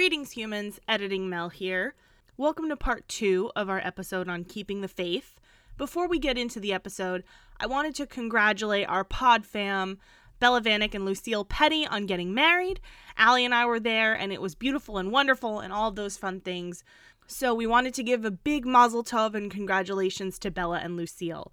Greetings, humans. Editing Mel here. Welcome to part two of our episode on keeping the faith. Before we get into the episode, I wanted to congratulate our pod fam, Bella Vanek and Lucille Petty, on getting married. Allie and I were there, and it was beautiful and wonderful and all those fun things. So we wanted to give a big mazel tov and congratulations to Bella and Lucille.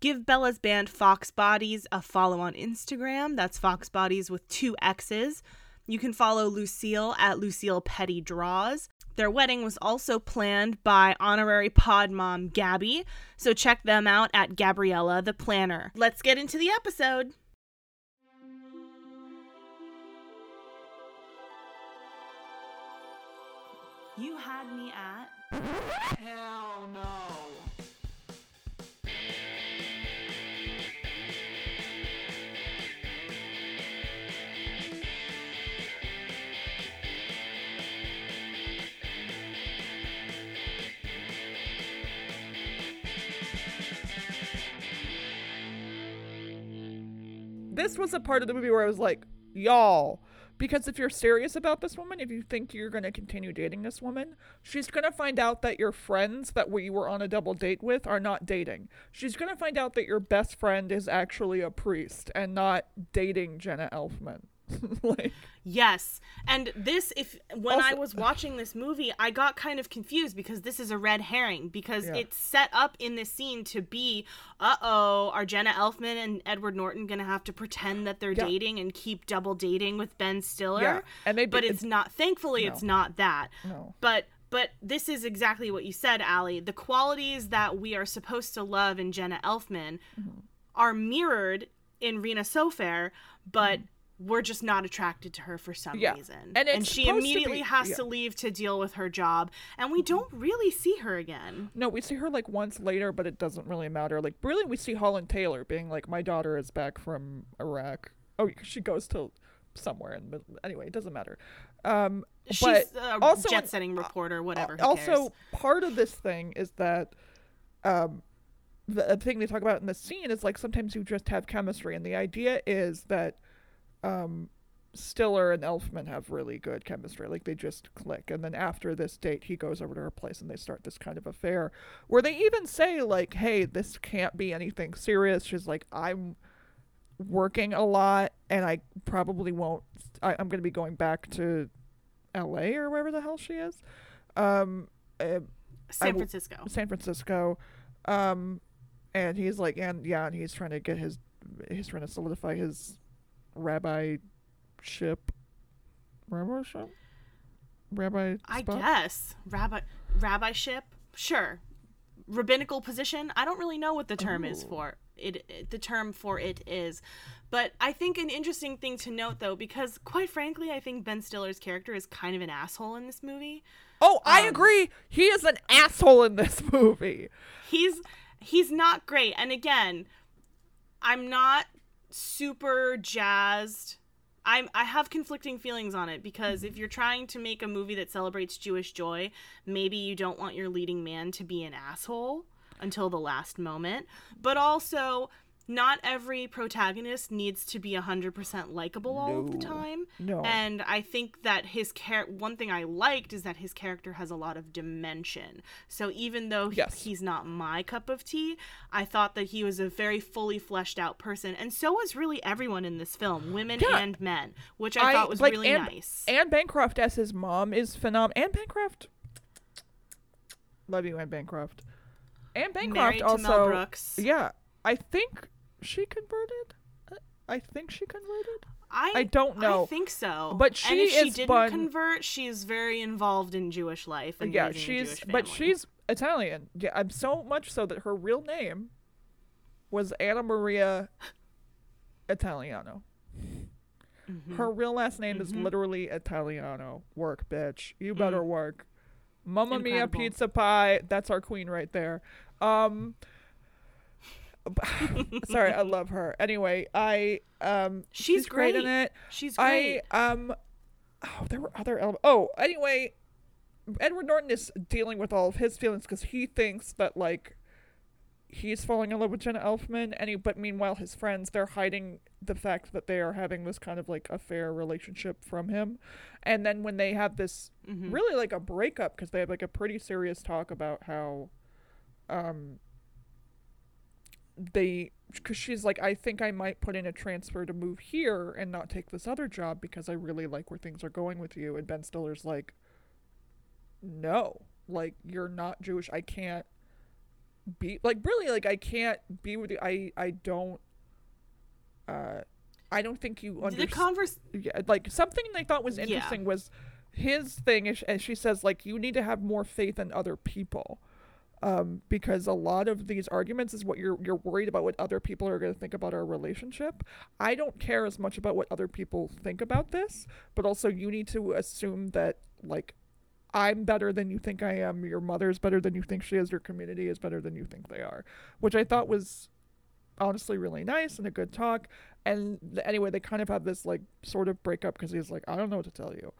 Give Bella's band Fox Bodies a follow on Instagram. That's Fox Bodies with two X's. You can follow Lucille at Lucille Petty Draws. Their wedding was also planned by honorary pod mom Gabby, so check them out at Gabriella the Planner. Let's get into the episode. You had me at. Hell no. This was a part of the movie where I was like, y'all, because if you're serious about this woman, if you think you're going to continue dating this woman, she's going to find out that your friends that we were on a double date with are not dating. She's going to find out that your best friend is actually a priest and not dating Jenna Elfman. like, Yes. And this if when I was watching this movie, I got kind of confused because this is a red herring because Yeah. it's set up in this scene to be, uh-oh, are Jenna Elfman and Edward Norton going to have to pretend that they're Yeah. dating and keep double dating with Ben Stiller? Yeah, and they but did- it's not thankfully it's not that. no. But but this is exactly what you said, Allie. The qualities that we are supposed to love in Jenna Elfman Mm-hmm. are mirrored in Rena Sofer, but we're just not attracted to her for some. Yeah. reason. And it's she supposed to immediately be- has yeah. to leave to deal with her job, and we don't really see her again. No, we see her like once later, but it doesn't really matter. Like, really, we see Holland Taylor being like, "My daughter is back from Iraq." Oh, she goes to somewhere, and anyway, it doesn't matter. Um, She's but a also jet setting reporter, whatever. Who also cares? part of this thing is that um the the thing they talk about in the scene is like sometimes you just have chemistry and the idea is that um Stiller and Elfman have really good chemistry. Like they just click. And then after this date he goes over to her place and they start this kind of affair where they even say like hey this can't be anything serious. She's like I'm working a lot and I probably won't I, I'm going to be going back to LA or wherever the hell she is. Um uh, San w- Francisco. San Francisco. Um and he's like and yeah and he's trying to get his he's trying to solidify his rabbi ship rabbi ship rabbi I spot? guess rabbi rabbi-ship, sure. Rabbinical position. I don't really know what the term is for it. it- The term for it is, but I think an interesting thing to note though, because quite frankly, I think Ben Stiller's character is kind of an asshole in this movie. oh i Um, agree he is an asshole in this movie He's he's not great, and again, I'm not super jazzed. I'm I have conflicting feelings on it because if mm-hmm. you're trying to make a movie that celebrates Jewish joy, maybe you don't want your leading man to be an asshole until the last moment. But also, not every protagonist needs to be 100% likable all of the time. No. And I think that his char- one thing I liked is that his character has a lot of dimension. So even though he- Yes. he's not my cup of tea, I thought that he was a very fully fleshed out person. And so was really everyone in this film, women Yeah. and men, which I, thought was like, really Anne, nice. Anne Bancroft as his mom is phenomenal. Anne Bancroft, love you, Anne Bancroft. Anne Bancroft Married also, yeah, I think she converted. I- think she converted. I, I don't know. I think so. But she and if she is didn't bun- convert, she's very involved in Jewish life. And yeah, she's but she's Italian. Yeah, I'm so much so that her real name was Anna Maria Italiano. Mm-hmm. Her real last name is literally Italiano. Work, bitch. You better work. Mamma mia. Pizza pie. That's our queen right there. Um sorry, I love her. Anyway, I um She's great in it. She's great. I um oh there were other elements. Oh, anyway, Edward Norton is dealing with all of his feelings because he thinks that like he's falling in love with Jenna Elfman, and he, but meanwhile his friends they're hiding the fact that they are having this kind of like affair relationship from him, and then when they have this Mhm. really like a breakup because they have like a pretty serious talk about how, um. They, because she's like, I think I might put in a transfer to move here and not take this other job because I really like where things are going with you. And Ben Stiller's like, no, like you're not Jewish. I can't be like really like I can't be with you. I I don't. Uh, I don't think you understand the converse yeah, like something I thought was Yeah. interesting was his thing, is, and she says like you need to have more faith in other people. Um, because a lot of these arguments is what you're you're worried about what other people are going to think about our relationship. I don't care as much about what other people think about this, but also you need to assume that like I'm better than you think I am. Your mother's better than you think she is. Your community is better than you think they are, which I thought was honestly really nice and a good talk. And anyway, they kind of have this like sort of breakup because he's like, I don't know what to tell you.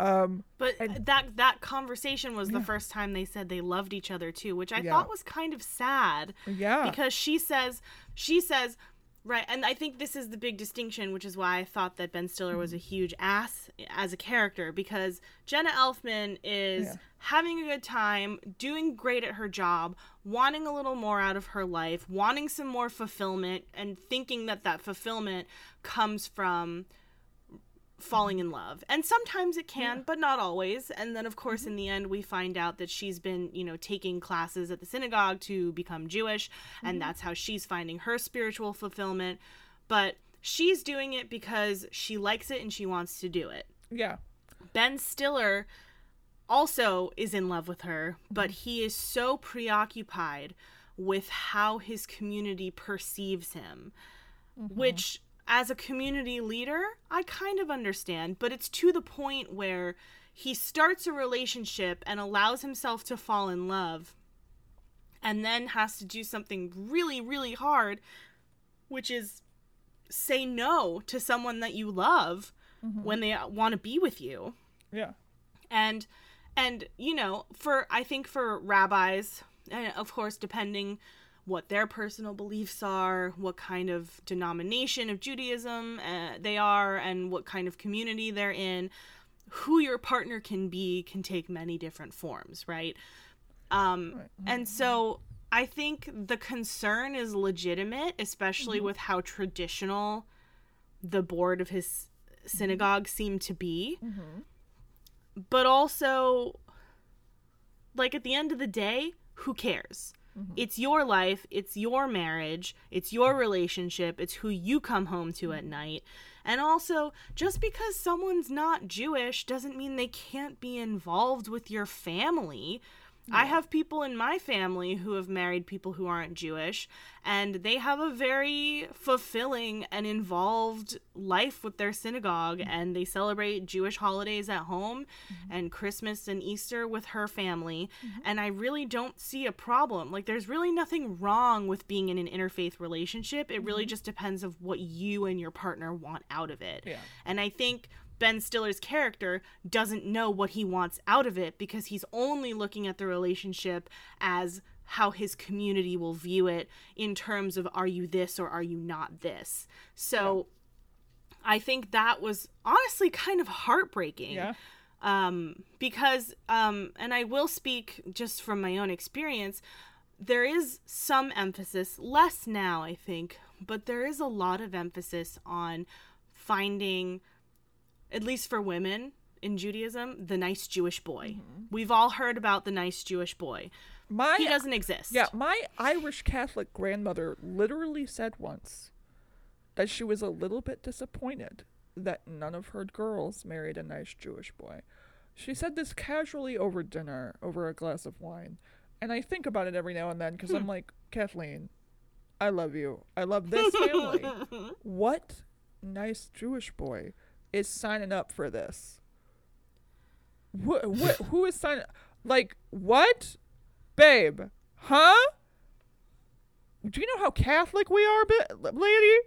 Um, But And- that that conversation was the first time they said they loved each other too, which I Yeah. thought was kind of sad yeah, because she says she says right, and I think this is the big distinction, which is why I thought that Ben Stiller was a Mm-hmm. huge ass as a character because Jenna Elfman is Yeah. having a good time, doing great at her job, wanting a little more out of her life, wanting some more fulfillment, and thinking that that fulfillment comes from falling in love. And sometimes it can, but not always. And then of course in mm-hmm. the end we find out that she's been, you know, taking classes at the synagogue to become Jewish and mm-hmm. that's how she's finding her spiritual fulfillment. But she's doing it because she likes it and she wants to do it. yeah, Ben Stiller also is in love with her, but mm-hmm. he is so preoccupied with how his community perceives him, which, as a community leader, I kind of understand, but it's to the point where he starts a relationship and allows himself to fall in love and then has to do something really, really hard, which is say no to someone that you love mm-hmm. when they want to be with you. Yeah, and and you know for i think for rabbis and of course depending what their personal beliefs are what kind of denomination of judaism uh, they are and what kind of community they're in. Who your partner can be can take many different forms right? Um Right. and so i think the concern is legitimate especially with how traditional the board of his synagogue seemed to be. Mm-hmm. but also like at the end of the day who cares Mm-hmm. it's your life it's your marriage it's your relationship it's who you come home to at night. And also just because someone's not jewish doesn't mean they can't be involved with your family I have people in my family who have married people who aren't Jewish, and they have a very fulfilling and involved life with their synagogue, mm. and they celebrate Jewish holidays at home mm-hmm. and Christmas and Easter with her family. Mm-hmm. And I really don't see a problem. Like, there's really nothing wrong with being in an interfaith relationship. It really mm-hmm. just depends of what you and your partner want out of it. Yeah. And I think Ben Stiller's character doesn't know what he wants out of it because he's only looking at the relationship as how his community will view it in terms of are you this or are you not this. So I think that was honestly kind of heartbreaking yeah, um, because um, and I will speak just from my own experience. There is some emphasis, less now, I think, but there is a lot of emphasis on finding, at least for women in Judaism, the nice Jewish boy. Mm-hmm. We've all heard about the nice Jewish boy. my He doesn't exist. yeah, my Irish Catholic grandmother literally said once that she was a little bit disappointed that none of her girls married a nice Jewish boy. She said this casually over dinner, over a glass of wine. And I think about it every now and then because I'm hmm. like, Kathleen, I love you. I love this family. what nice Jewish boy is signing up for this? What? What? Who is signing? Like what, babe? Huh? Do you know how Catholic we are, bi- lady?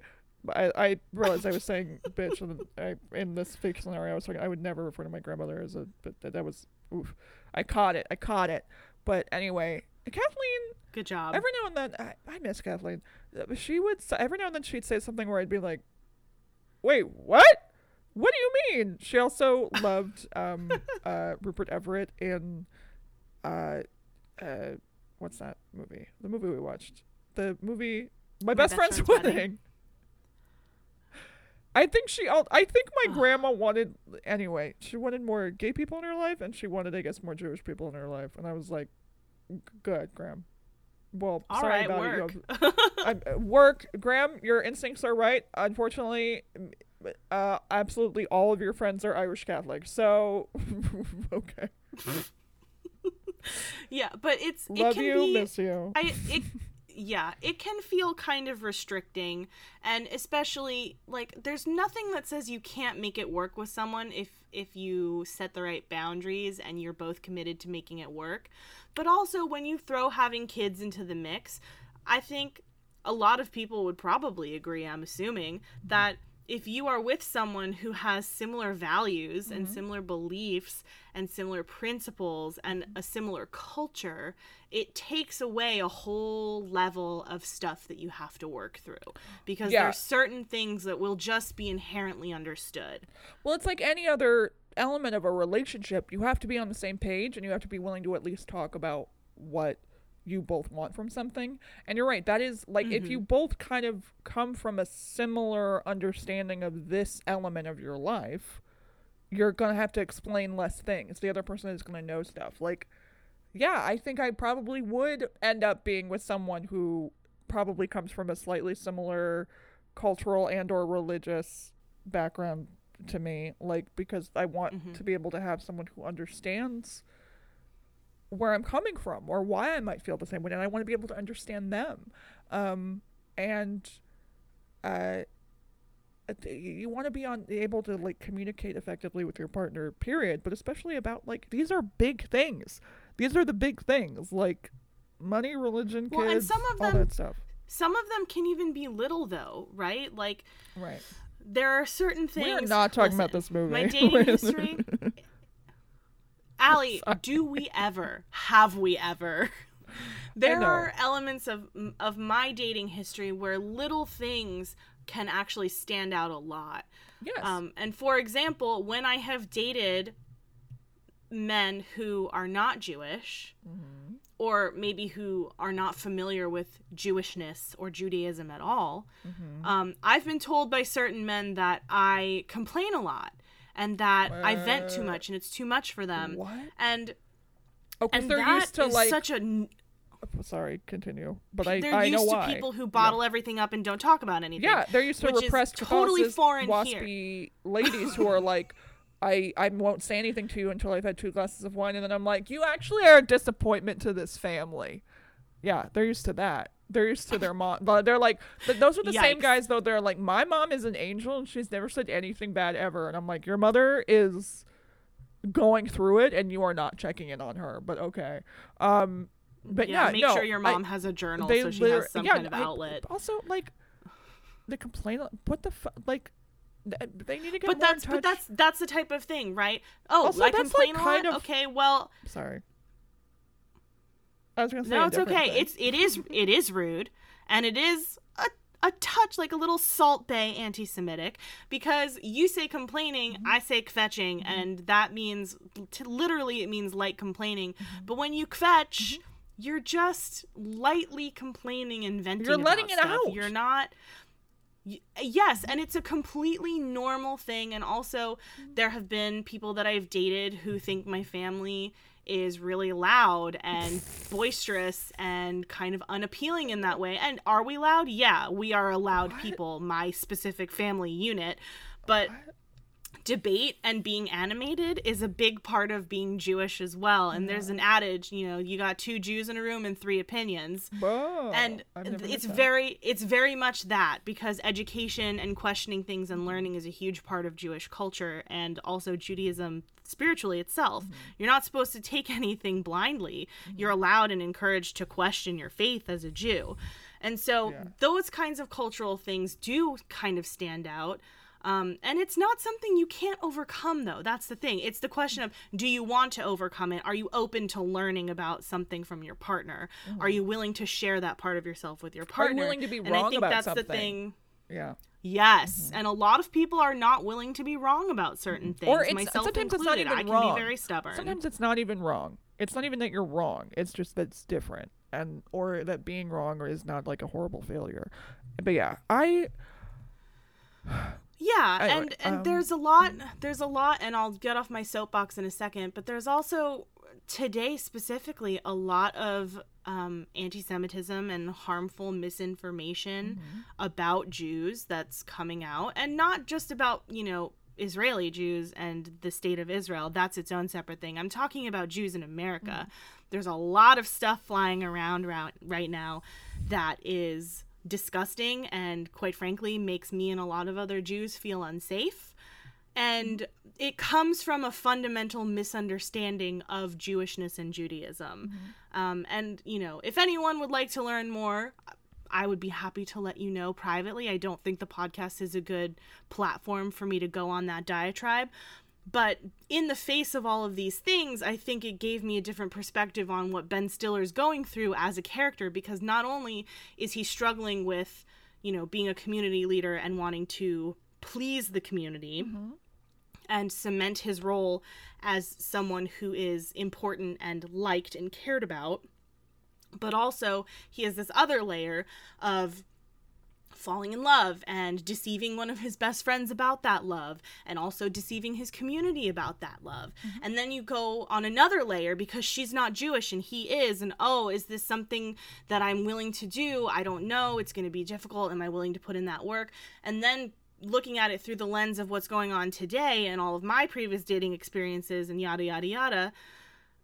I, I realized I was saying bitch and I, in this fake scenario. I was talking. I would never refer to my grandmother as a. But that, that was. Oof. I caught it. I caught it. But anyway, Kathleen, Good job. Every now and then, I, I miss Kathleen. She would every now and then she'd say something where I'd be like, "Wait, what? What do you mean?" She also loved um, uh, Rupert Everett in uh, uh, what's that movie? The movie we watched. The movie My, Best, Friend's, Friend's Wedding. Wedding. I think she. I think my grandma wanted. Anyway, she wanted more gay people in her life, and she wanted, I guess, more Jewish people in her life. And I was like, "Good, Graham." Well, All sorry right, about work. it. You have- I- uh, work, Graham. Your instincts are right. Unfortunately, uh, absolutely all of your friends are Irish Catholic. So, okay. yeah, but it's it Love can you, be miss you. I it yeah, it can feel kind of restricting and especially like there's nothing that says you can't make it work with someone if if you set the right boundaries and you're both committed to making it work. But also when you throw having kids into the mix, I think a lot of people would probably agree, I'm assuming, that if you are with someone who has similar values and mm-hmm. similar beliefs and similar principles and a similar culture, it takes away a whole level of stuff that you have to work through because Yeah. there's certain things that will just be inherently understood. Well, it's like any other element of a relationship. You have to be on the same page and you have to be willing to at least talk about what you both want from something. And you're right, that is like if you mm-hmm. both kind of come from a similar understanding of this element of your life, you're going to have to explain less things. The other person is going to know stuff. Like yeah, I think I probably would end up being with someone who probably comes from a slightly similar cultural and or religious background to me like because I want mm-hmm. to be able to have someone who understands where I'm coming from or why I might feel the same way and I want to be able to understand them. Um and uh you want to be on able to like communicate effectively with your partner period but especially about like these are big things these are the big things like money religion kids Well, and some of all them- that stuff Some of them can even be little though, right? Like right there are certain things we are not talking about this movie My dating history. Allie, do we ever? Have we ever? There are elements of of my dating history where little things can actually stand out a lot. yes Um, and for example, when I have dated men who are not Jewish, Mm-hmm. or maybe who are not familiar with Jewishness or Judaism at all, Mm-hmm. um, I've been told by certain men that I complain a lot and that I vent too much and it's too much for them. what And oh and they're that used to is like such a n- oh, sorry continue but i they're i used know to why people who bottle everything up and don't talk about anything. Yeah, they're used to repressed totally foreign waspy ladies who are like, I I won't say anything to you until I've had two glasses of wine, and then I'm like, you actually are a disappointment to this family. Yeah, they're used to that. They're used to their mom. but They're like, th- those are the same guys though. They're like, my mom is an angel and she's never said anything bad ever, and I'm like, your mother is going through it, and you are not checking in on her. But okay. Um, but yeah, make no, sure your I- mom has a journal so she has some yeah, kind of I- outlet. also, like the complaint. What the fuck? Like they need to get But that's but that's that's the type of thing, right? Oh, Also, I that's, like, complain a lot. of- Okay, well, Sorry. I was gonna say no, it's okay. thing. It's it is it is rude, and it is a a touch like a little salt bay anti-Semitic because you say complaining, Mm-hmm. I say kvetching, and that means to literally it means light complaining. Mm-hmm. But when you kvetch, you're just lightly complaining and venting. You're letting it stuff. out. You're not. Yes, and it's a completely normal thing. And also, there have been people that I've dated who think my family is really loud and boisterous and kind of unappealing in that way. And are we loud? Yeah, we are a loud people, my specific family unit. But debate and being animated is a big part of being Jewish as well. And there's an adage, you know, you got two Jews in a room and three opinions Whoa, and it's very it's very much that because education and questioning things and learning is a huge part of Jewish culture and also Judaism spiritually itself. Mm-hmm. You're not supposed to take anything blindly. You're allowed and encouraged to question your faith as a Jew. And so Yeah. those kinds of cultural things do kind of stand out. Um, and it's not something you can't overcome, though. That's the thing. It's the question of do you want to overcome it? Are you open to learning about something from your partner? Are you willing to share that part of yourself with your Mm-hmm. Are you willing to be and wrong I think about that's something? the thing. Yeah. Yes, and a lot of people are not willing to be wrong about certain things. Mm-hmm. Or it's myself sometimes included. it's not even I can wrong. be very stubborn. Sometimes it's not even wrong. It's not even that you're wrong. It's just that it's different, and or that being wrong is not like a horrible failure. But yeah, I Yeah, Anyway, and and um, there's a lot there's a lot and I'll get off my soapbox in a second, but there's also today specifically a lot of um, anti-Semitism and harmful misinformation Mm-hmm. about Jews that's coming out, and not just about you know Israeli Jews and the state of Israel. That's its own separate thing. I'm talking about Jews in America. Mm-hmm. There's a lot of stuff flying around, around right now that is disgusting and quite frankly makes me and a lot of other Jews feel unsafe. And it comes from a fundamental misunderstanding of Jewishness and Judaism. Um, and, you know, if anyone would like to learn more, I would be happy to let you know privately. I don't think the podcast is a good platform for me to go on that diatribe. But in the face of all of these things, I think it gave me a different perspective on what Ben Stiller's going through as a character because not only is he struggling with, you know, being a community leader and wanting to please the community and cement his role as someone who is important and liked and cared about, but also he has this other layer of falling in love and deceiving one of his best friends about that love and also deceiving his community about that love. Mm-hmm. And then you go on another layer because she's not Jewish and he is and oh, is this something that I'm willing to do? I don't know. It's going to be difficult. Am I willing to put in that work? And then looking at it through the lens of what's going on today and all of my previous dating experiences and yada yada yada,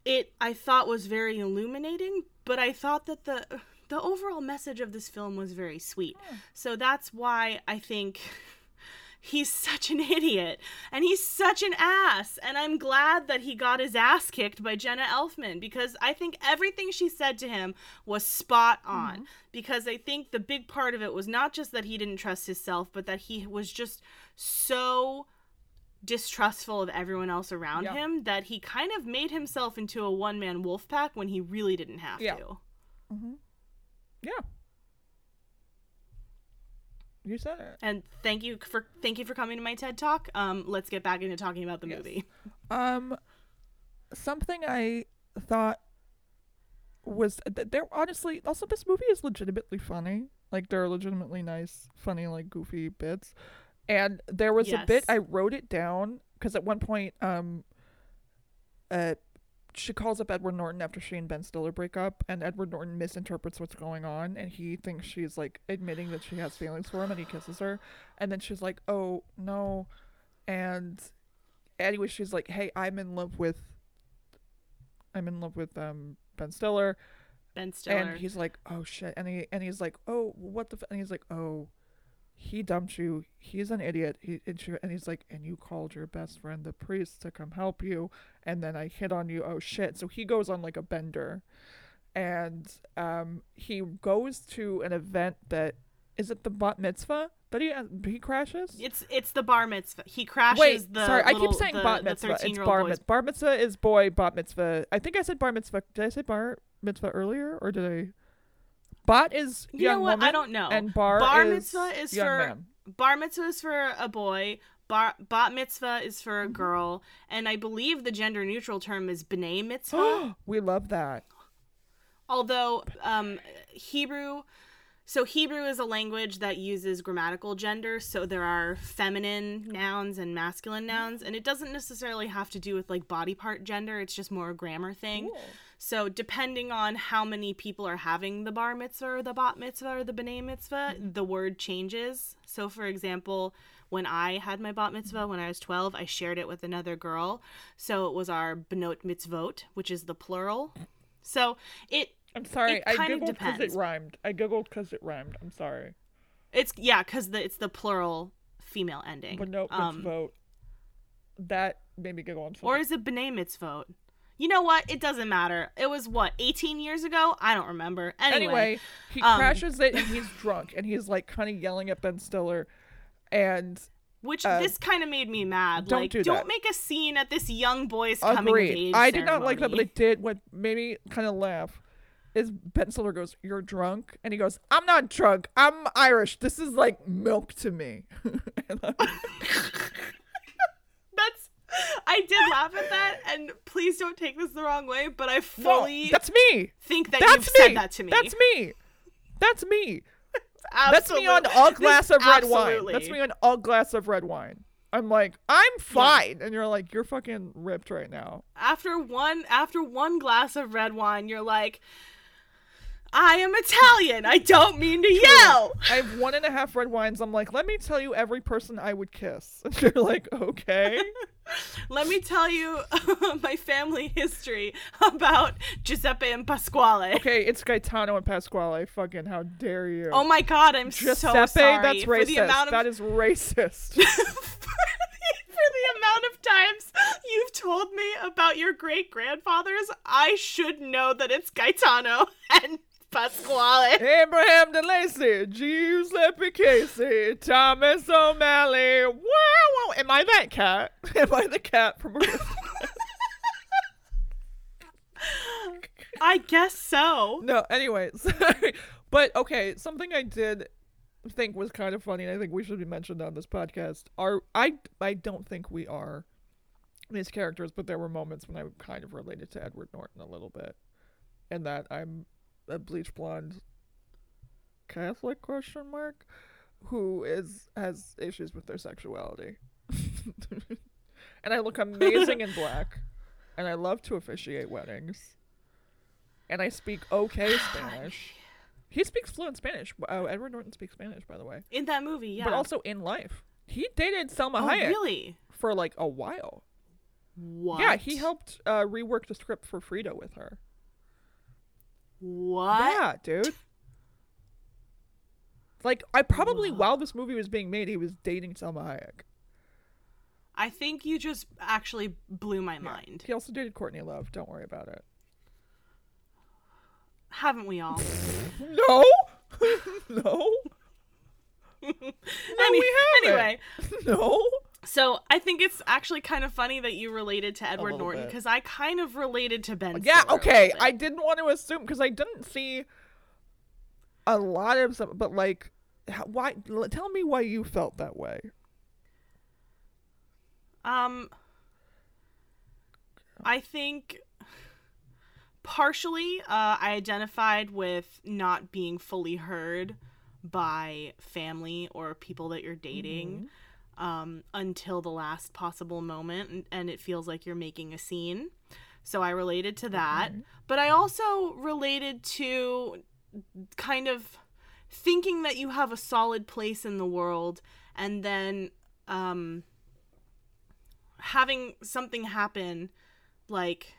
it I thought was very illuminating, but I thought that the the overall message of this film was very sweet. Hmm. So that's why I think he's such an idiot and he's such an ass and I'm glad that he got his ass kicked by Jenna Elfman because I think everything she said to him was spot on mm-hmm. because I think the big part of it was not just that he didn't trust himself but that he was just so distrustful of everyone else around him that he kind of made himself into a one man wolf pack when he really didn't have Yeah. to. Mm-hmm. yeah. You said it. And thank you for thank you for coming to my TED talk. Um, let's get back into talking about the Yes. movie. Um, something I thought was th- there. Honestly, also this movie is legitimately funny. Like there are legitimately nice, funny, like goofy bits. And there was a bit I wrote it down because at one point, um, uh, she calls up Edward Norton after she and Ben Stiller break up, and Edward Norton misinterprets what's going on, and he thinks she's like admitting that she has feelings for him, and he kisses her, and then she's like, "Oh no," and anyway, she's like, "Hey, I'm in love with, I'm in love with um Ben Stiller," Ben Stiller. and he's like, "Oh shit," and he and he's like, "Oh, what the?" F-? And he's like, "Oh." He dumped you. He's an idiot. He and, she, and he's like, and you called your best friend the priest to come help you, and then I hit on you. Oh shit! So he goes on like a bender, and um, he goes to an event that is it the bat mitzvah that he he crashes. it's it's the bar mitzvah. He crashes Wait, the sorry, I keep saying the, bat the mitzvah. It's bar mitzvah. Bar mitzvah is boy. Bat mitzvah. I think I said bar mitzvah. Did I say bar mitzvah earlier, or did I? Bat is You know young what? I woman, don't know. And bar Bar mitzvah is for man. bar mitzvah is for a boy. Bar bat mitzvah is for a girl, and I believe the gender neutral term is b'nai mitzvah. we love that. Although um, Hebrew, so Hebrew is a language that uses grammatical gender, so there are feminine nouns and masculine nouns, and it doesn't necessarily have to do with like body part gender. It's just more a grammar thing. So depending on how many people are having the bar mitzvah or the bat mitzvah or the b'nai mitzvah, the word changes. So for example, when I had my bat mitzvah when I was 12, I shared it with another girl. So it was our benot mitzvot, which is the plural. So it I'm sorry. It I googled because it rhymed. I googled because it rhymed. I'm sorry. it's yeah, cuz the it's the plural female ending. But no, um, vote. That made me giggle. I'm or is it b'nai mitzvot? You know what? It doesn't matter. It was what 18 years ago. I don't remember. Anyway, Anyway, he um, crashes it and he's drunk and he's like kind of yelling at Ben Stiller, and Which Uh, this kind of made me mad. don't like, do don't that. make a scene at this young boy's coming of Agreed. age. I did not like that, but it did. What made me kind of laugh is Ben Stiller goes, "You're drunk," and he goes, "I'm not drunk. I'm Irish. This is like milk to me." And I'm- That's. I did laugh at that, and please don't take this the wrong way, but I no, fully that's me. think that That's you've me. said that to me. That's me. That's me. That's me on Absolutely. a glass of red wine. That's me on a glass of red wine. I'm like, I'm fine, and you're like, you're fucking ripped right now. after one after one glass of red wine, you're like, I am Italian. I don't mean to yell. I have one and a half red wines. I'm like, let me tell you every person I would kiss. And you're like, okay. Let me tell you my family history about Giuseppe and Pasquale. Okay, it's Gaetano and Pasquale. Fucking how dare you? Oh my god, I'm Giuseppe, so sorry that's for the racist. amount of That is racist. for the amount of times you've told me about your great grandfathers. I should know that it's Gaetano and Pasquale. Abraham DeLacy, Giuseppe Casey, Thomas O'Malley. Wow, wow. Am I that cat? Am I the cat from I guess so. No, anyway, sorry. But okay, something I did think was kind of funny, and I think we should be mentioned on this podcast. Are I I don't think we are these characters, but there were moments when I kind of related to Edward Norton a little bit. And that I'm a bleach blonde Catholic question mark who is has issues with their sexuality. and I look amazing in black. And I love to officiate weddings. And I speak okay Spanish. He speaks fluent Spanish. Oh, Edward Norton speaks Spanish, by the way. In that movie, yeah. But also in life. He dated Salma oh, Hayek really? for like a while. What? Yeah, he helped uh, rework the script for Frida with her. What? Yeah, dude. Like, I probably, Whoa. while this movie was being made, he was dating Salma Hayek. I think you just actually blew my Yeah. mind. He also dated Courtney Love. Don't worry about it. Haven't we all? No? no? Any- we haven't. Anyway, No? So I think it's actually kind of funny that you related to Edward Norton because I kind of related to Ben. Yeah, Stiller okay. I didn't want to assume because I didn't see a lot of stuff, but like, how, why? Tell me why you felt that way. Um, I think partially uh, I identified with not being fully heard by family or people that you're dating um, until the last possible moment, and, and it feels like you're making a scene. So I related to that, but I also related to kind of thinking that you have a solid place in the world and then um having something happen like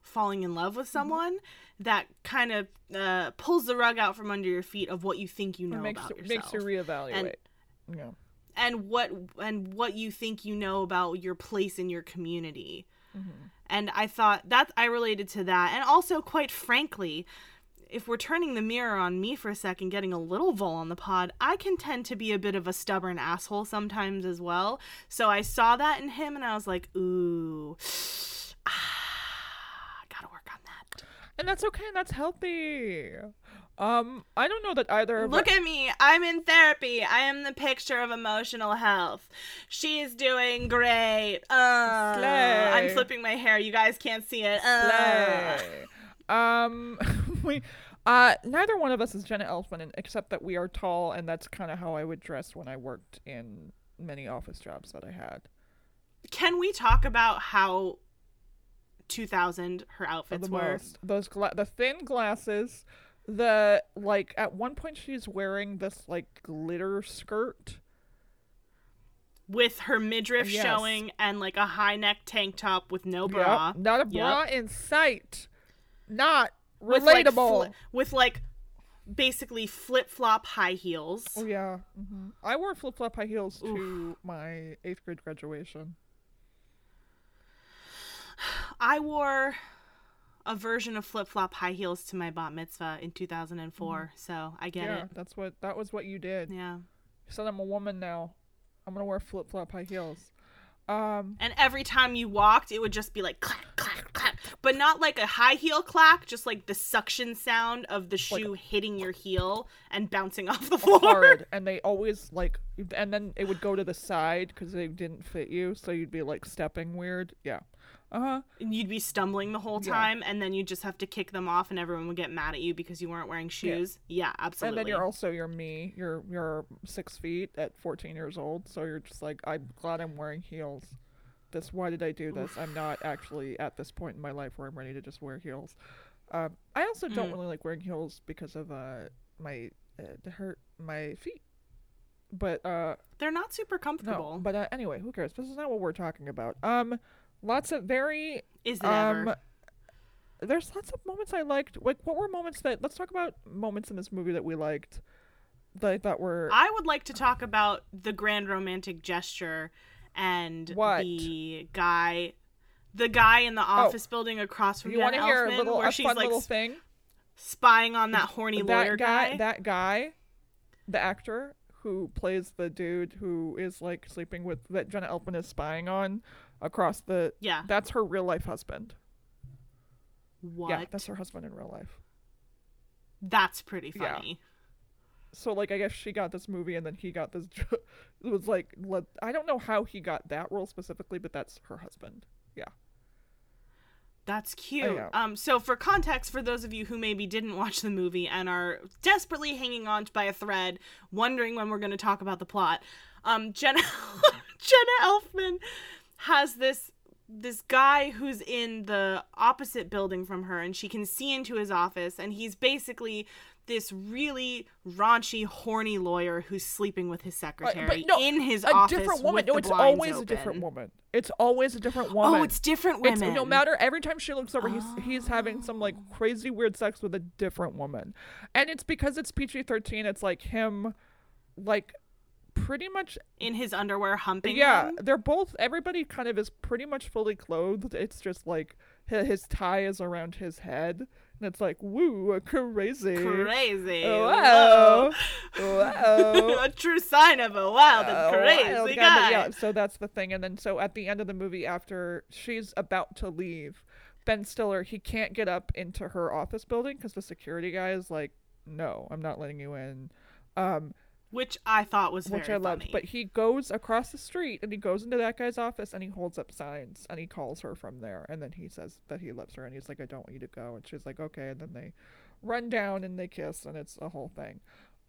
falling in love with Mm-hmm. someone that kind of uh, pulls the rug out from under your feet of what you think you know It makes about you, yourself makes you reevaluate. yeah. And what and what you think you know about your place in your community. And I thought that I related to that. And also quite frankly, if we're turning the mirror on me for a second, getting a little vol on the pod, I can tend to be a bit of a stubborn asshole sometimes as well. So I saw that in him and I was like, ooh, ah, gotta work on that. And that's okay. And that's healthy. Um, I don't know that either. of Look at me. I'm in therapy. I am the picture of emotional health. She's doing great. Uh, Slay. I'm flipping my hair. You guys can't see it. Uh. Slay. Um, we, uh, neither one of us is Jenna Elfman, except that we are tall, and that's kind of how I would dress when I worked in many office jobs that I had. Can we talk about how 2000 her outfits the were? most, those gla- the thin glasses, the like. At one point, she's wearing this like glitter skirt. With her midriff Yes. showing and like a high neck tank top with no Yep, bra. not a Yep. bra in sight. Not With like, relatable. with like basically flip flop high heels. Oh yeah, hmm I wore flip flop high heels to my eighth grade graduation. I wore a version of flip flop high heels to my bat mitzvah in 2004, so I get Mm-hmm. yeah, it. that's what that was what you did. Yeah. You said I'm a woman now. I'm gonna wear flip flop high heels. Um, And every time you walked, it would just be like clack, clack, clack. But not like a high heel clack, just like the suction sound of the shoe hitting your heel and bouncing off the floor. hard, and they always like, and then it would go to the side because they didn't fit you, so you'd be like stepping weird. Yeah. Uh huh. And you'd be stumbling the whole Yeah. time, and then you just have to kick them off, and everyone would get mad at you because you weren't wearing shoes. Yeah, absolutely. And then you're also you're me. You're you're six feet at 14 years old, so you're just like I'm glad I'm wearing heels. This why did I do this? I'm not actually at this point in my life where I'm ready to just wear heels. Um, I also don't Mm. really like wearing heels because of uh my uh, to hurt my feet. But uh They're not super no. comfortable. But uh, anyway, who cares? This is not what we're talking about. Um, lots of very Is it um. ever? There's lots of moments I liked. Like, what were moments that? Let's talk about moments in this movie that we liked. That I thought were I would like to talk about the grand romantic gesture and What? Oh. the guy the guy in the office building across from you want to hear a Elfman, little where she's like spying on that horny lawyer guy, guy. that guy, the actor who plays the dude who is like sleeping with that Jenna Elfman is spying on across the. yeah. That's her real life husband. What? Yeah, that's her husband in real life. That's pretty Yeah. funny. So like, I guess she got this movie and then he got this. It was like, let, I don't know how he got that role specifically, but that's her husband. Yeah. That's cute. yeah. Um, so for context, for those of you who maybe didn't watch the movie and are desperately hanging on by a thread, wondering when we're going to talk about the plot, um, Jenna Jenna Elfman has this this guy who's in the opposite building from her, and she can see into his office, and he's basically this really raunchy, horny lawyer who's sleeping with his secretary no, in his a office A different woman. No, it's always a different woman. It's always a different oh, woman. Oh, it's different It's women. no matter every time she looks over, he's he's having some like oh. crazy weird sex with a different woman, and it's because it's PG thirteen. It's like him, like pretty much in his underwear humping yeah. him. They're both everybody kind of is pretty much fully clothed. It's just like his tie is around his head, and it's like woo, crazy, Crazy. wow, Whoa. wow. a true sign of a wild and Uh, crazy wild guy. but Yeah, so that's the thing. And then so at the end of the movie, after she's about to leave, Ben Stiller he can't get up into her office building because the security guy is like, "No, I'm not letting you in." Um, Which I thought was which I loved. funny. But he goes across the street and he goes into that guy's office and he holds up signs and he calls her from there and then he says that he loves her and he's like, "I don't want you to go." And she's like, "Okay." And then they run down and they kiss and it's a whole thing.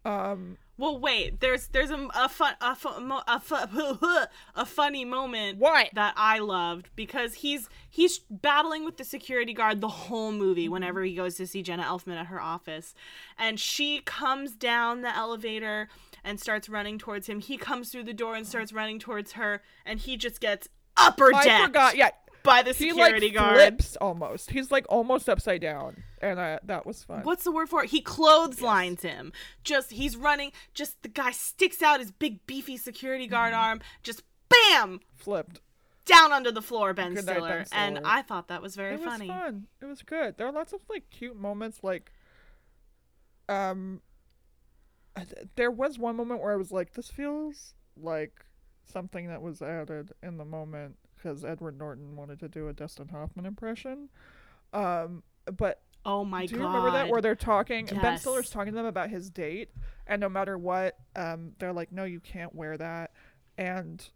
Um, well, wait. There's there's a, a fun a, fun, a, a funny moment what? that I loved because he's he's battling with the security guard the whole movie Mm-hmm. whenever he goes to see Jenna Elfman at her office. And she comes down the elevator and starts running towards him. He comes through the door and starts running towards her and he just gets upper I forgot. Yeah, by the security he like guard. flips almost. He's like almost upside down, and uh, that was fun. What's the word for it? He clotheslines him. Just he's running. Just the guy sticks out his big beefy security guard Mm-hmm. arm. Just bam Flipped. down under the floor, Ben Good night, Stiller. And I thought that was very it was funny. fun. It was good. There are lots of like cute moments. Like, um, there was one moment where I was like, "This feels like something that was added in the moment," because Edward Norton wanted to do a Dustin Hoffman impression. Um, but Oh my Do god! Do you remember that where they're talking? Ben Stiller's talking to them about his date, and no matter what, um, they're like, "No, you can't wear that." And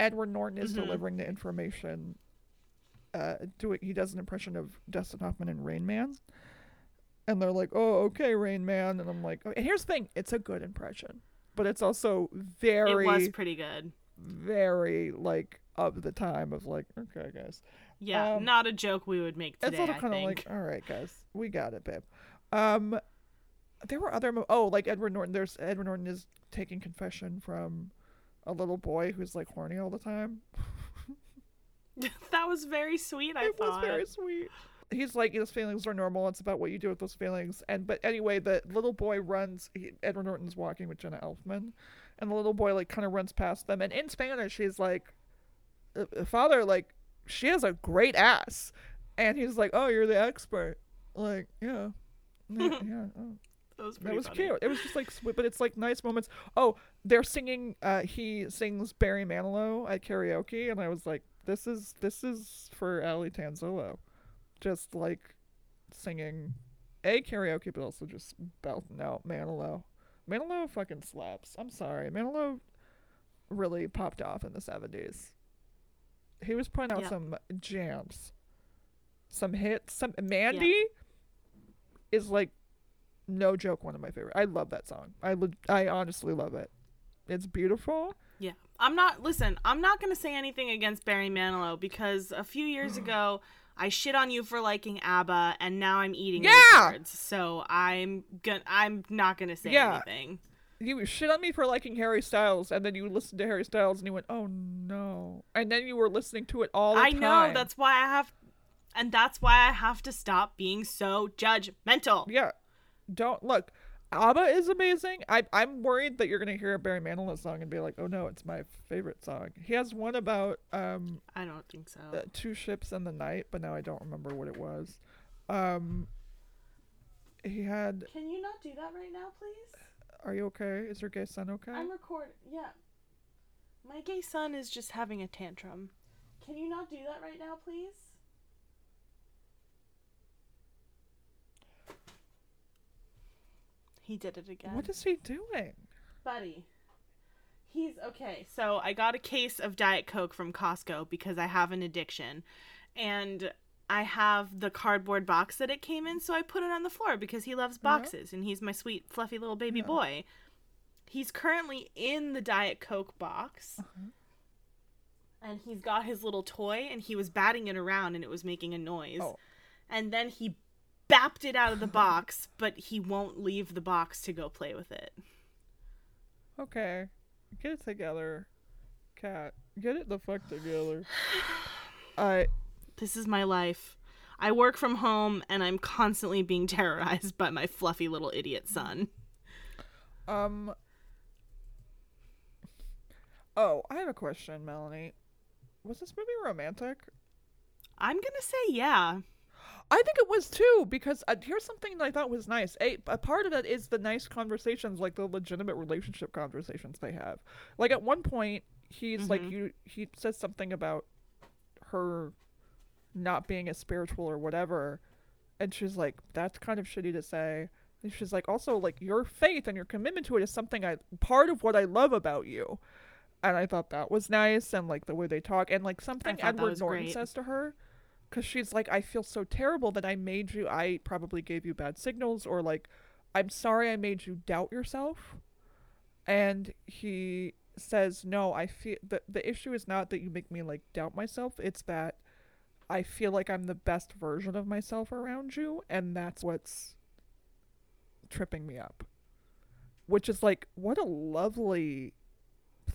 Edward Norton is Mhm. delivering the information. Uh, doing he does an impression of Dustin Hoffman in Rain Man, and they're like, "Oh, okay, Rain Man," and I'm like, oh, and here's the thing: it's a good impression, but it's also very, it was pretty good. very like of the time of like, okay, guys. Yeah, Um, not a joke we would make today. It's of kind of like, all right, guys, we got it, babe. Um, there were other mo- oh, like Edward Norton. There's Edward Norton is taking confession from a little boy who's like horny all the time. that was very sweet. I thought. it was thought. very sweet. He's like, his feelings are normal. It's about what you do with those feelings. And but anyway, the little boy runs. He, Edward Norton's walking with Jenna Elfman, and the little boy like kind of runs past them. And in Spanish, he's like, "Uh, uh, "Father, like, she has a great ass," and he's like, "Oh, you're the expert." Like, yeah, yeah. yeah, oh. That was That was cute. It was just like sweet, but it's like nice moments. Oh, they're singing. Uh, he sings Barry Manilow at karaoke, and I was like, "This is this is for Ali Tanzolo," just like singing a karaoke, but also just belting out Manilow. Manilow fucking slaps. I'm sorry, Manilow really popped off in the '70s. He was putting out Yeah. some jams, some hits. Some Mandy is like no joke one of my favorite. I love that song. I leg- I honestly love it. It's beautiful. Yeah. I'm not listen, I'm not gonna say anything against Barry Manilow because a few years mm. ago I shit on you for liking ABBA and now I'm eating Yeah! words. So I'm gonna I'm not gonna say Yeah. anything. You shit on me for liking Harry Styles, and then you listened to Harry Styles, and you went, "Oh no!" And then you were listening to it all the I time. know that's why I have and that's why I have to stop being so judgmental. yeah. Don't look. ABBA is amazing. I I'm worried that you're gonna hear a Barry Manilow song and be like, "Oh no, it's my favorite song." He has one about um I don't think so. uh, two ships in the night, but now I don't remember what it was. Um. He had. Can you not do that right now, please? Are you okay? Is your gay son okay? I'm recording. Yeah. My gay son is just having a tantrum. Can you not do that right now, please? He did it again. What is he doing? Buddy. He's okay. So I got a case of Diet Coke from Costco because I have an addiction. And I have the cardboard box that it came in, so I put it on the floor because he loves Yeah. boxes and he's my sweet, fluffy little baby Yeah. boy. He's currently in the Diet Coke box. Uh-huh. And he's got his little toy and he was batting it around and it was making a noise. Oh. And then he bapped it out of the box, but he won't leave the box to go play with it. Okay. Get it together. Cat. Get it the fuck together. I This is my life. I work from home and I'm constantly being terrorized by my fluffy little idiot son. um Oh, I have a question, Melanie. Was this movie romantic? I'm gonna say yeah. I think it was too because uh, here's something that I thought was nice. A, a part of it is the nice conversations, like the legitimate relationship conversations they have. Like at one point, he's like Mhm. you. He says something about her not being as spiritual or whatever, and she's like, "That's kind of shitty to say." And she's like, "Also, like your faith and your commitment to it is something I part of what I love about you." And I thought that was nice, and like the way they talk, and like something Edward Norton great. says to her, because she's like, I feel so terrible that I made you, I probably gave you bad signals, or like, I'm sorry I made you doubt yourself. And he says, No, I feel the, the issue is not that you make me like doubt myself, it's that I feel like I'm the best version of myself around you, and that's what's tripping me up. Which is like, what a lovely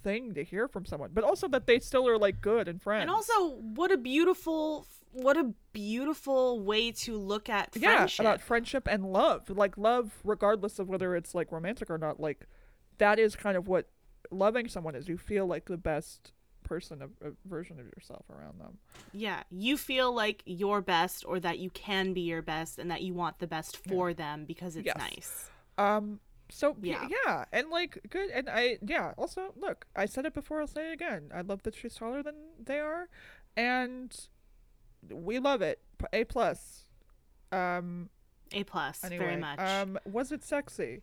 thing to hear from someone, but also that they still are like good and friends. And also, what a beautiful, what a beautiful way to look at yeah friendship. about friendship and love like love regardless of whether it's like romantic or not like that is kind of what loving someone is you feel like the best person of a version of yourself around them yeah, you feel like you're best, or that you can be your best, and that you want the best for them because it's Yes. nice. um so Yeah. yeah and like good and i yeah also look i said it before i'll say it again i love that she's taller than they are and we love it a plus um A plus, anyway very much. um was it sexy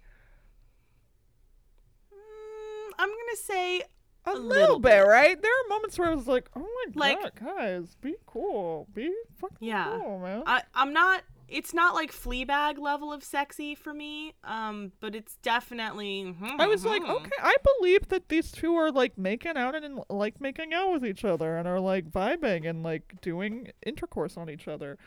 Mm, I'm gonna say A, A little, little bit, bit. right? There are moments where I was like, "Oh my Like- god, guys, be cool, be fucking Yeah. cool, man." I, I'm not. It's not like Fleabag level of sexy for me, um, but it's definitely. I was like, mhm. okay, I believe that these two are like making out and like making out with each other and are like vibing and like doing intercourse on each other.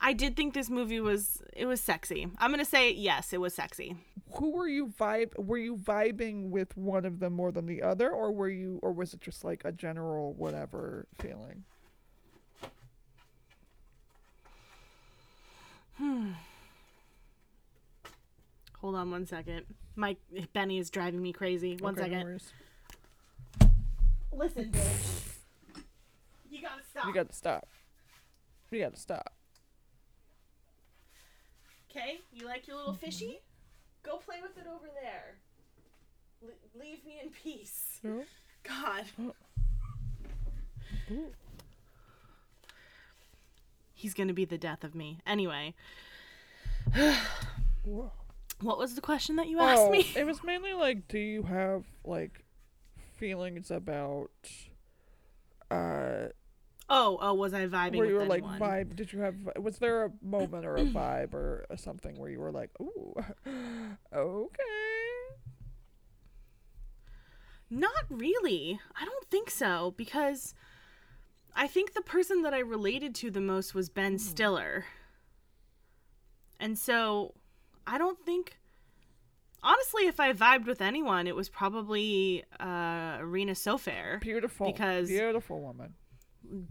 I did think this movie was it was sexy. I'm gonna say yes, it was sexy. Who were you vibe? Were you vibing with one of them more than the other, or were you, or was it just like a general whatever feeling? Hold on one second. My Benny is driving me crazy. One Okay, second. worries. Listen, bitch. You gotta stop. You got to stop. You got to stop. Okay, you like your little fishy? Go play with it over there. Le- leave me in peace. No? God. Oh. Ooh. He's gonna be the death of me. Anyway, what was the question that you asked Oh, me? it was mainly like, do you have like feelings about uh Oh, oh, was I vibing where with you were like anyone? vibe? Did you have? Was there a moment or a vibe or something where you were like, ooh, okay? Not really. I don't think so because I think the person that I related to the most was Ben Hmm. Stiller. And so I don't think honestly if I vibed with anyone it was probably uh Rena Sofer. Beautiful, Because- beautiful woman.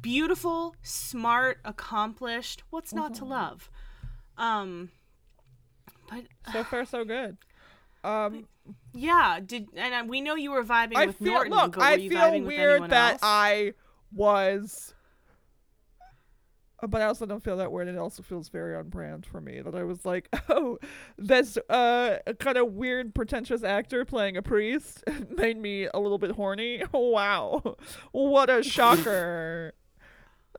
Beautiful, smart, accomplished. What's not to Mhm. love? Um but So far, so good. Um, yeah, did and uh, we know you were vibing I with feel Norton, look, I feel weird that else? I was. But I also don't feel that weird. It also feels very on brand for me that I was like, oh, this uh kind of weird, pretentious actor playing a priest made me a little bit horny. Wow, what a shocker!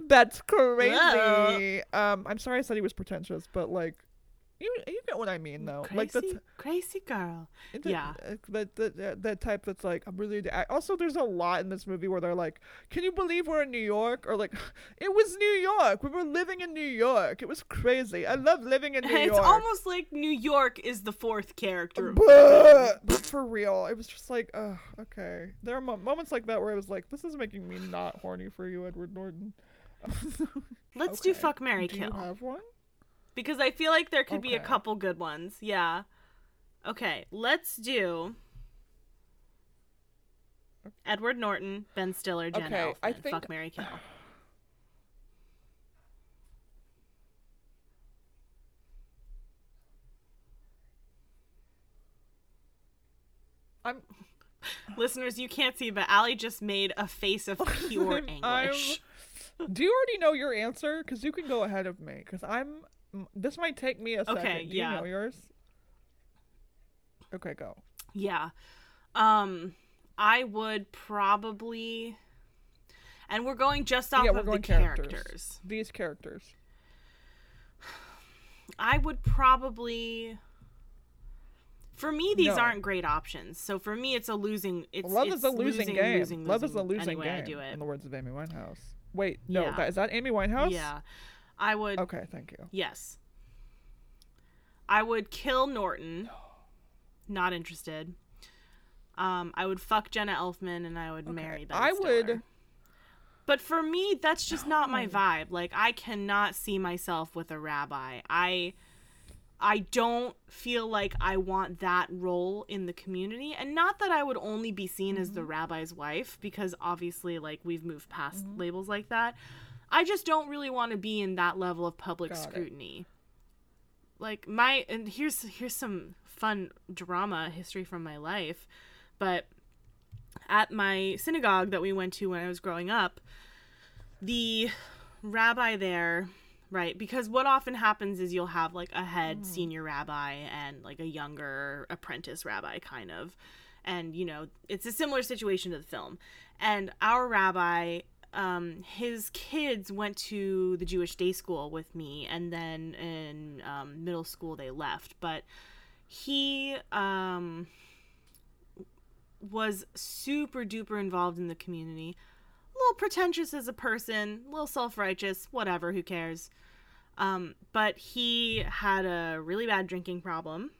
That's crazy. Um, I'm sorry I said he was pretentious, but like, you you get what I mean though. crazy, Like that's crazy girl. the, Yeah. uh, that that that type that's like I'm really. Also, there's a lot in this movie where they're like, "Can you believe we're in New York?" Or like, "It was New York. We were living in New York. It was crazy. I love living in New it's York." It's almost like New York is the fourth character. for real, it was just like, oh, okay. There are mo- moments like that where I was like, "This is making me not horny for you, Edward Norton." Let's do fuck Mary Do kill you have one? Because I feel like there could be a couple good ones. Yeah. Okay, let's do Edward Norton, Ben Stiller, Jenna Okay, I think- Fuck Mary kill. I'm Listeners, you can't see, but Allie just made a face of pure I'm- I'm- anguish. Do you already know your answer? Because you can go ahead of me. Because I'm. This might take me a second. Okay, Do you yeah. know yours? Okay, go. Yeah. Um I would probably and we're going just off yeah, we're of going the characters. characters. These characters. I would probably for me these No. aren't great options. So for me it's a losing it's Love it's is a losing, losing, game. Losing, Love is a losing losing any way game. I do it. In the words of Amy Winehouse. Wait, no, Yeah. that is that Amy Winehouse? Yeah. I would Okay, thank you. yes. I would kill Norton. Not interested. Um, I would fuck Jenna Elfman and I would marry Ben I would- But for me, that's just not my vibe. Like I cannot see myself with a rabbi. I I don't feel like I want that role in the community. And not that I would only be seen as Mm-hmm. the rabbi's wife, because obviously like we've moved past labels like that. I just don't really want to be in that level of public Got it. scrutiny. Like my and here's here's some fun drama history from my life. But at my synagogue that we went to when I was growing up, the rabbi there, right? Because what often happens is you'll have like a head mm. senior rabbi and like a younger apprentice rabbi, kind of. And, you know, it's a similar situation to the film. And our rabbi, um, his kids went to the Jewish day school with me, and then in um, middle school they left. But he, um, was super duper involved in the community. A little pretentious as a person, a little self righteous, whatever, who cares. Um, but he had a really bad drinking problem.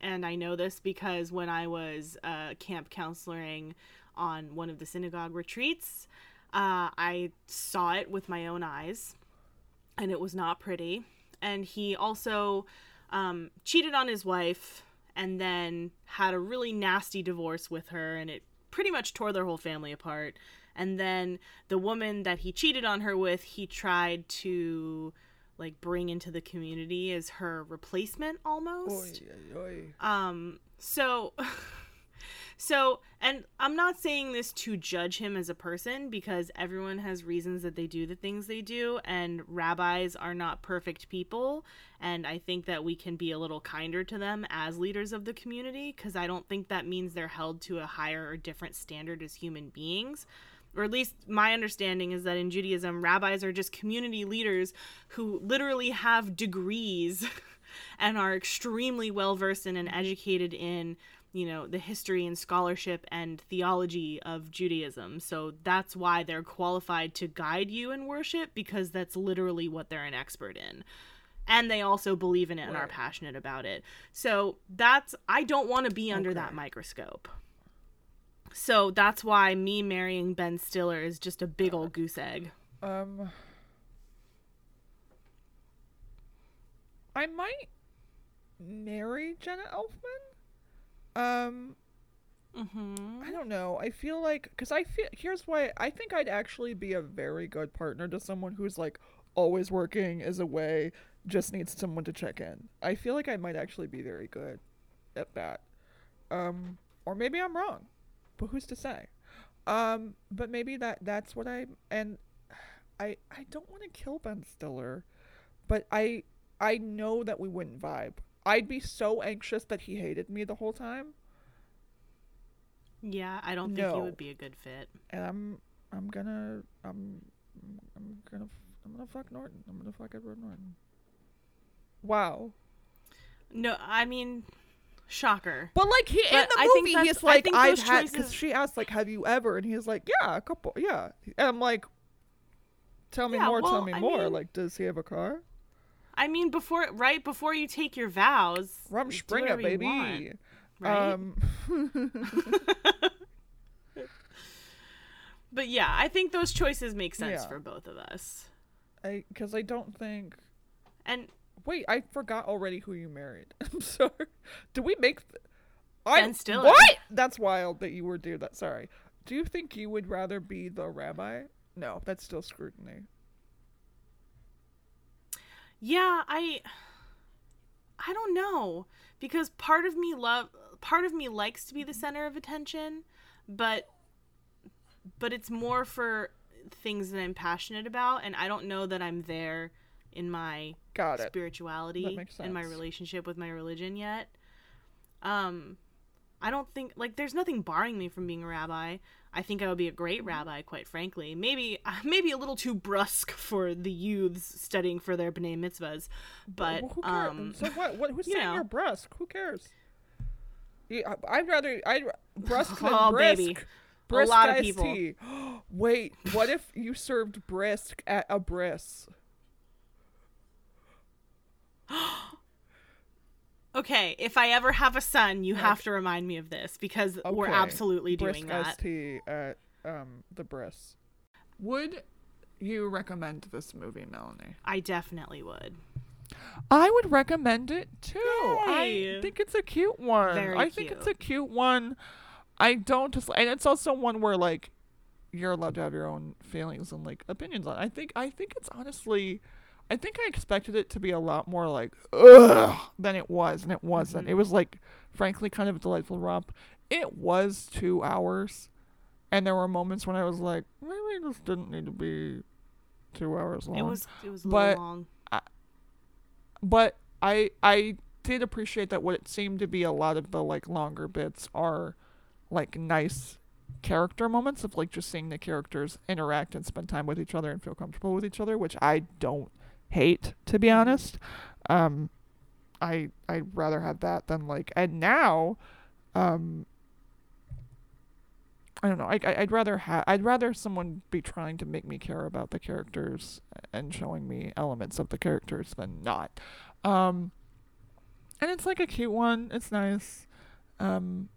And I know this because when I was uh, camp counseling on one of the synagogue retreats, uh, I saw it with my own eyes. And it was not pretty. And he also um, cheated on his wife and then had a really nasty divorce with her and it pretty much tore their whole family apart and then the woman that he cheated on her with he tried to like bring into the community as her replacement almost Oy, oy, um so So, and I'm not saying this to judge him as a person because everyone has reasons that they do the things they do, and rabbis are not perfect people. And I think that we can be a little kinder to them as leaders of the community because I don't think that means they're held to a higher or different standard as human beings. Or at least my understanding is that in Judaism, rabbis are just community leaders who literally have degrees and are extremely well versed in and educated in you know the history and scholarship and theology of Judaism. So that's why they're qualified to guide you in worship because that's literally what they're an expert in. And they also believe in it and are passionate about it. So that's I don't want to be under that microscope. So that's why me marrying Ben Stiller is just a big old goose egg. Um, I might marry Jenna Elfman. Um, Mm-hmm. I don't know. I feel like because I feel here's why I think I'd actually be a very good partner to someone who's like always working, is away, just needs someone to check in. I feel like I might actually be very good at that. Um, or maybe I'm wrong, but who's to say? Um, but maybe that that's what I and I I don't want to kill Ben Stiller, but I I know that we wouldn't vibe. I'd be so anxious that he hated me the whole time. Yeah, I don't think No. you would be a good fit. and I'm I'm gonna I'm I'm gonna I'm gonna fuck Norton. I'm gonna fuck Edward Norton. Wow. No, I mean, shocker. But like he in the I movie, he's I like think I've had because choices- she asked like Have you ever? And he's like Yeah, a couple. Yeah. And I'm like, Tell me Yeah, more. tell me I more. mean- like, does he have a car? I mean, before right before you take your vows, Rumspringa, baby. want, right? Um. but yeah, I think those choices make sense Yeah. for both of us. I because I don't think. And Wait, I forgot already who you married. I'm sorry. Did we make? Th- Ben I, Stiller. What? That's wild that you were do that. Sorry. Do you think you would rather be the rabbi? No, that's still scrutiny. Yeah, I I don't know because part of me love part of me likes to be the center of attention, but but it's more for things that I'm passionate about and I don't know that I'm there in my Got it. spirituality and my relationship with my religion yet. Um I don't think like there's nothing barring me from being a rabbi. I think I would be a great rabbi, quite frankly. Maybe maybe a little too brusque for the youths studying for their bnei mitzvahs, but Well, who cares? um so what? What? Who's you saying know. you're brusque? Who cares? I'd rather I'd brusque than Oh, brisk. baby. Brisk lot of people. tea. Wait, what if you served brisk at a bris? Okay, if I ever have a son, you have to remind me of this because we're Okay. absolutely brisk doing that. iced tea at um the bris. Would you recommend this movie, Melanie? I definitely would. I would recommend it too. Yay. I think it's a cute one. Very I think it's a cute one. I don't just, and it's also one where like you're allowed to have your own feelings and like opinions on. I think I think it's honestly, I think I expected it to be a lot more like ugh than it was, and it wasn't. Mhm. It was like, frankly, kind of a delightful romp. It was two hours, and there were moments when I was like, maybe this didn't need to be two hours long It was it was a But- little long. but I I did appreciate that what it seemed to be a lot of the like longer bits are like nice character moments of like just seeing the characters interact and spend time with each other and feel comfortable with each other, which I don't hate to be honest. Um I I'd rather have that than like and now um I don't know. I, I- I'd rather have. I'd rather someone be trying to make me care about the characters and showing me elements of the characters than not. Um, and it's like a cute one. It's nice. Um,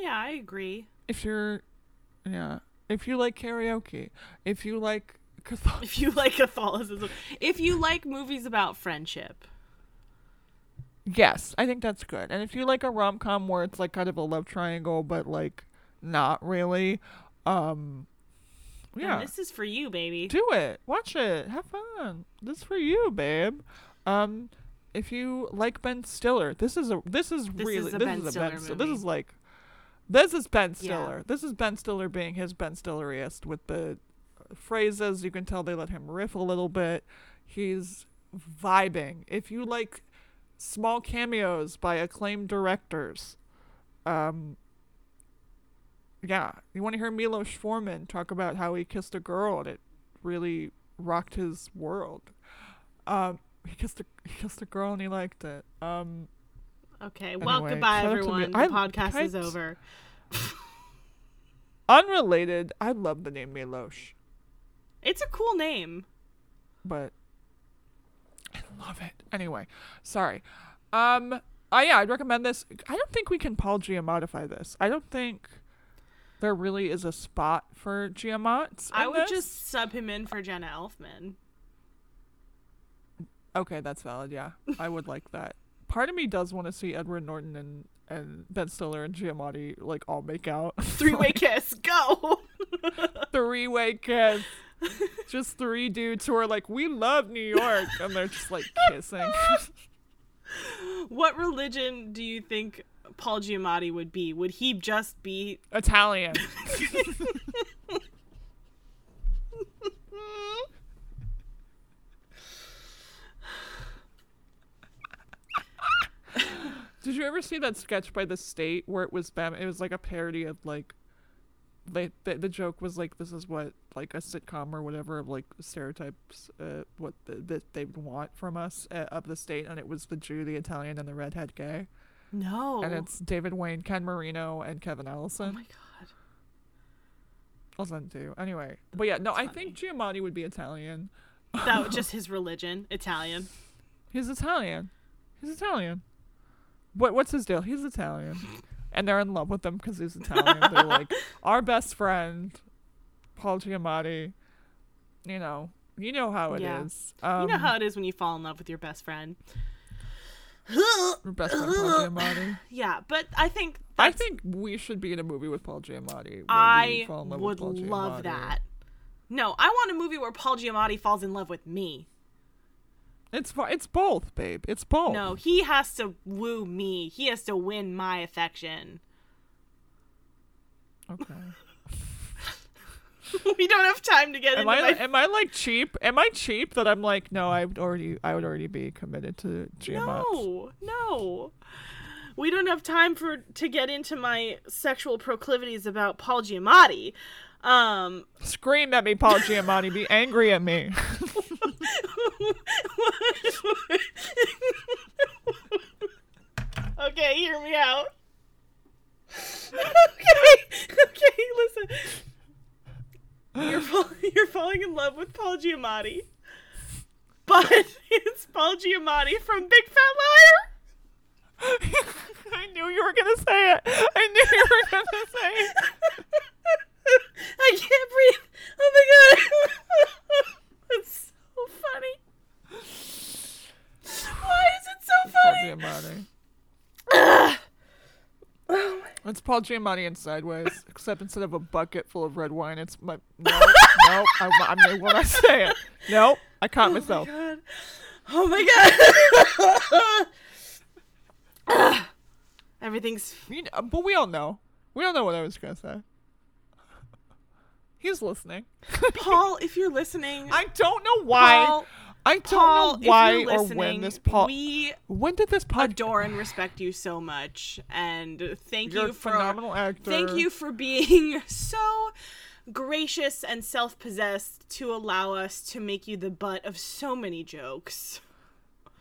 Yeah, I agree. if you're, yeah, if you like karaoke, if you like If you like Catholicism, if you like movies about friendship, yes, I think that's good. And if you like a rom com where it's like kind of a love triangle, but like not really, um, yeah, this is for you, baby. do it watch it have fun this is for you babe um if you like ben stiller this is a this is This really is this Ben is a Stiller ben Stiller. movie. this is like This is Ben Yeah. Stiller. This is Ben Stiller being his Ben Stilleriest with the phrases. You can tell they let him riff a little bit. He's vibing. If you like small cameos by acclaimed directors, um, yeah, you want to hear Milos Forman talk about how he kissed a girl and it really rocked his world. Um, he kissed a he kissed a girl and he liked it. Um, Okay. Well, Anyway, goodbye, out to everyone. The I- podcast I- is over. unrelated, I love the name Milos. It's a cool name. but I love it. Anyway, sorry. Um, oh yeah, I'd recommend this. I don't think we can Paul Giamattify this. I don't think there really is a spot for Giamats. I would this. just sub him in for Jenna Elfman. Okay, that's valid. Yeah, I would like that. Part of me does want to see Edward Norton and and Ben Stiller and Giamatti like all make out. Three way kiss. Go. three way kiss. just three dudes who are like, we love New York, and they're just like kissing. what religion do you think Paul Giamatti would be? Would he just be Italian. Did you ever see that sketch by the state where it was them? It was like a parody of like, they the, the joke was like this is what like a sitcom or whatever of like stereotypes uh, what the, that they would want from us uh, of the state, and it was the Jew, the Italian, and the redhead gay, no? and it's David Wain, Ken Marino, and Kevin allison oh my god. I'll send it to you. Anyway, but yeah, no, I think Giamatti would be Italian. That was just his religion, Italian. He's Italian. He's Italian. What what's his deal? He's Italian, and they're in love with him because he's Italian. they're like our best friend, Paul Giamatti. You know, you know how it is. Yeah. Um, you know how it is when you fall in love with your best friend. your best friend Paul Giamatti. Yeah, but I think I think we should be in a movie with Paul Giamatti. I fall in love would love that. No, I want a movie where Paul Giamatti falls in love with me. It's it's both, babe. It's both. No, he has to woo me. He has to win my affection. Okay. we don't have time to get Am into I my am I like cheap? Am I cheap that I'm like no? I would already I would already be committed to Giamatti. No, no. We don't have time for to get into my sexual proclivities about Paul Giamatti. Um, Scream at me, Paul Giamatti. Be angry at me. okay, hear me out. okay, okay, listen. You're fall- you're falling in love with Paul Giamatti, but it's Paul Giamatti from Big Fat Liar. I knew you were gonna say it. I knew you were gonna say it. I can't breathe. Oh my god. That's so funny. Why is it so funny? Paul? Giamatti. Oh It's Paul Giamatti in Sideways, except instead of a bucket full of red wine, it's my no, no. I, I'm when I say it. Nope, I caught myself. Oh my god. Oh my god. Ah. Everything's You know, but we all know. We all know what I was gonna say. He's listening. Paul, if you're listening, I don't know why. Paul, I don't Paul, know why or when this Paul. we when did this podcast? adore and respect you so much and thank You're you a for phenomenal actor. thank you for being so gracious and self-possessed to allow us to make you the butt of so many jokes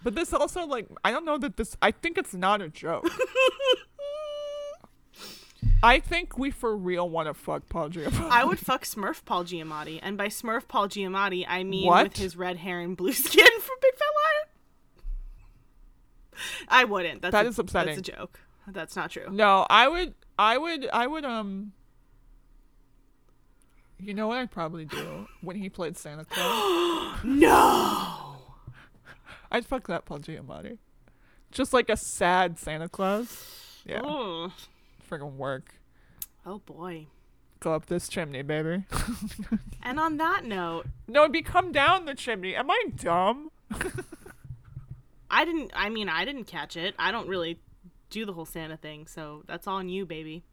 But this also like I don't know that this. I think it's not a joke. I think we for real want to fuck Paul Giamatti. i would fuck smurf paul giamatti and by smurf paul giamatti i mean What? with his red hair and blue skin from big fat liar i wouldn't that's That a, is upsetting. that's a joke that's not true No, I would. I would. I would. Um. You know what I'd probably do when he played Santa Claus? no I'd fuck that Paul Giamatti. Just like a sad Santa Claus. Yeah, oh, friggin' work. oh boy Go up this chimney, baby. and on that note no, it'd be come down the chimney. Am I dumb? I didn't. I mean, I didn't catch it. I don't really do the whole Santa thing, so that's all on you, baby.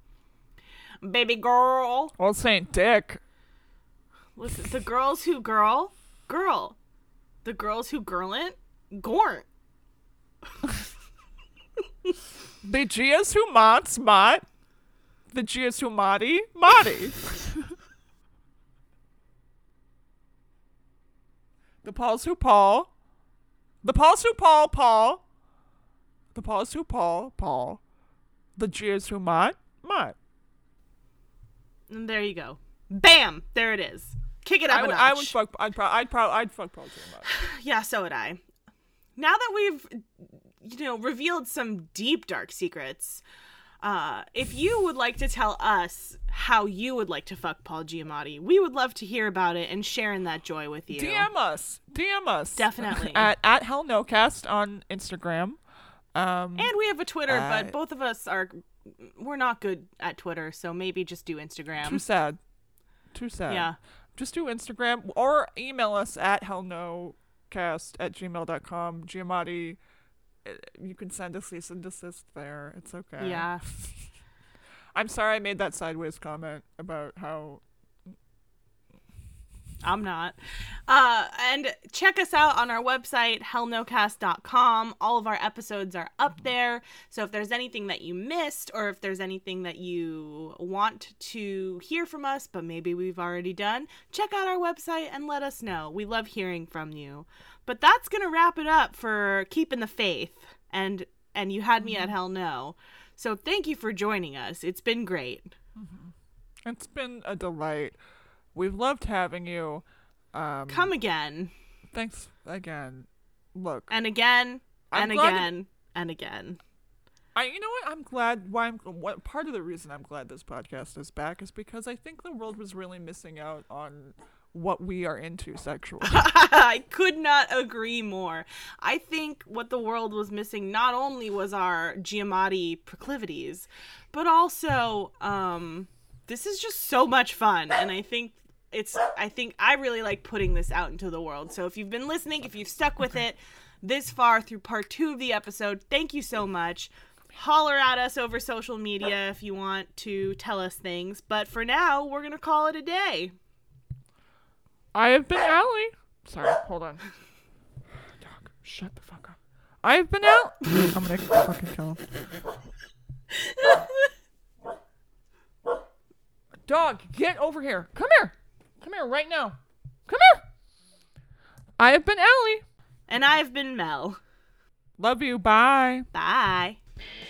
baby girl. Old Saint Dick. Listen, the girls who girl, girl. The girls who girl it, gornt. The Gias who mots mot. The Gias who modi modi. the Pauls who Paul. The Pauls who Paul Paul. The Pauls who Paul Paul. The Gias who mot mot. And there you go. Bam! There it is. Kick it up I a notch. I would fuck. I'd pro- I'd pro- I'd fuck Paul Giamatti. Yeah, so would I. Now that we've, you know, revealed some deep dark secrets, uh, if you would like to tell us how you would like to fuck Paul Giamatti, we would love to hear about it and share in that joy with you. DM us. DM us. Definitely. at at Hell No Cast on Instagram. Um, And we have a Twitter, Uh, but both of us are we're not good at Twitter, so maybe just do Instagram. too sad. Too sad. Yeah. Just do Instagram or email us at hellnocast at gmail.com. Giamatti, you can send a cease and desist there. It's okay. Yeah. I'm sorry I made that sideways comment about how. I'm not. Uh, and check us out on our website, hellnocast.com. All of our episodes are up there. So if there's anything that you missed, or if there's anything that you want to hear from us, but maybe we've already done, check out our website and let us know. We love hearing from you. But that's gonna wrap it up for keeping the faith. And and you had me at hell no. So thank you for joining us. It's been great. It's been a delight. We've loved having you. Um, Come again Thanks again. Look, and again I'm and again and again. I you know what I'm glad why I'm what part of the reason I'm glad this podcast is back is because I think the world was really missing out on what we are into sexually. I could not agree more. I think what the world was missing not only was our Giamatti proclivities, but also um, this is just so much fun, and I think it's. I think I really like putting this out into the world. So if you've been listening, if you've stuck with it this far through part two of the episode, thank you so much. Holler at us over social media if you want to tell us things. But for now, we're gonna call it a day. I have been Allie. Sorry, hold on. Dog, shut the fuck up. I have been out. I'm gonna fucking kill him. Dog, get over here. Come here. Come here right now. Come here. I have been Allie. And I've been Mel. Love you. Bye. Bye.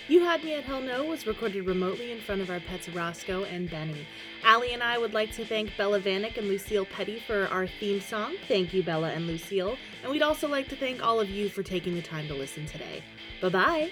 You Had Me at Hell No was recorded remotely in front of our pets Roscoe and Benny. Allie and I would like to thank Bella Vanek and Lucille Petty for our theme song. Thank you, Bella and Lucille. And we'd also like to thank all of you for taking the time to listen today. Bye bye.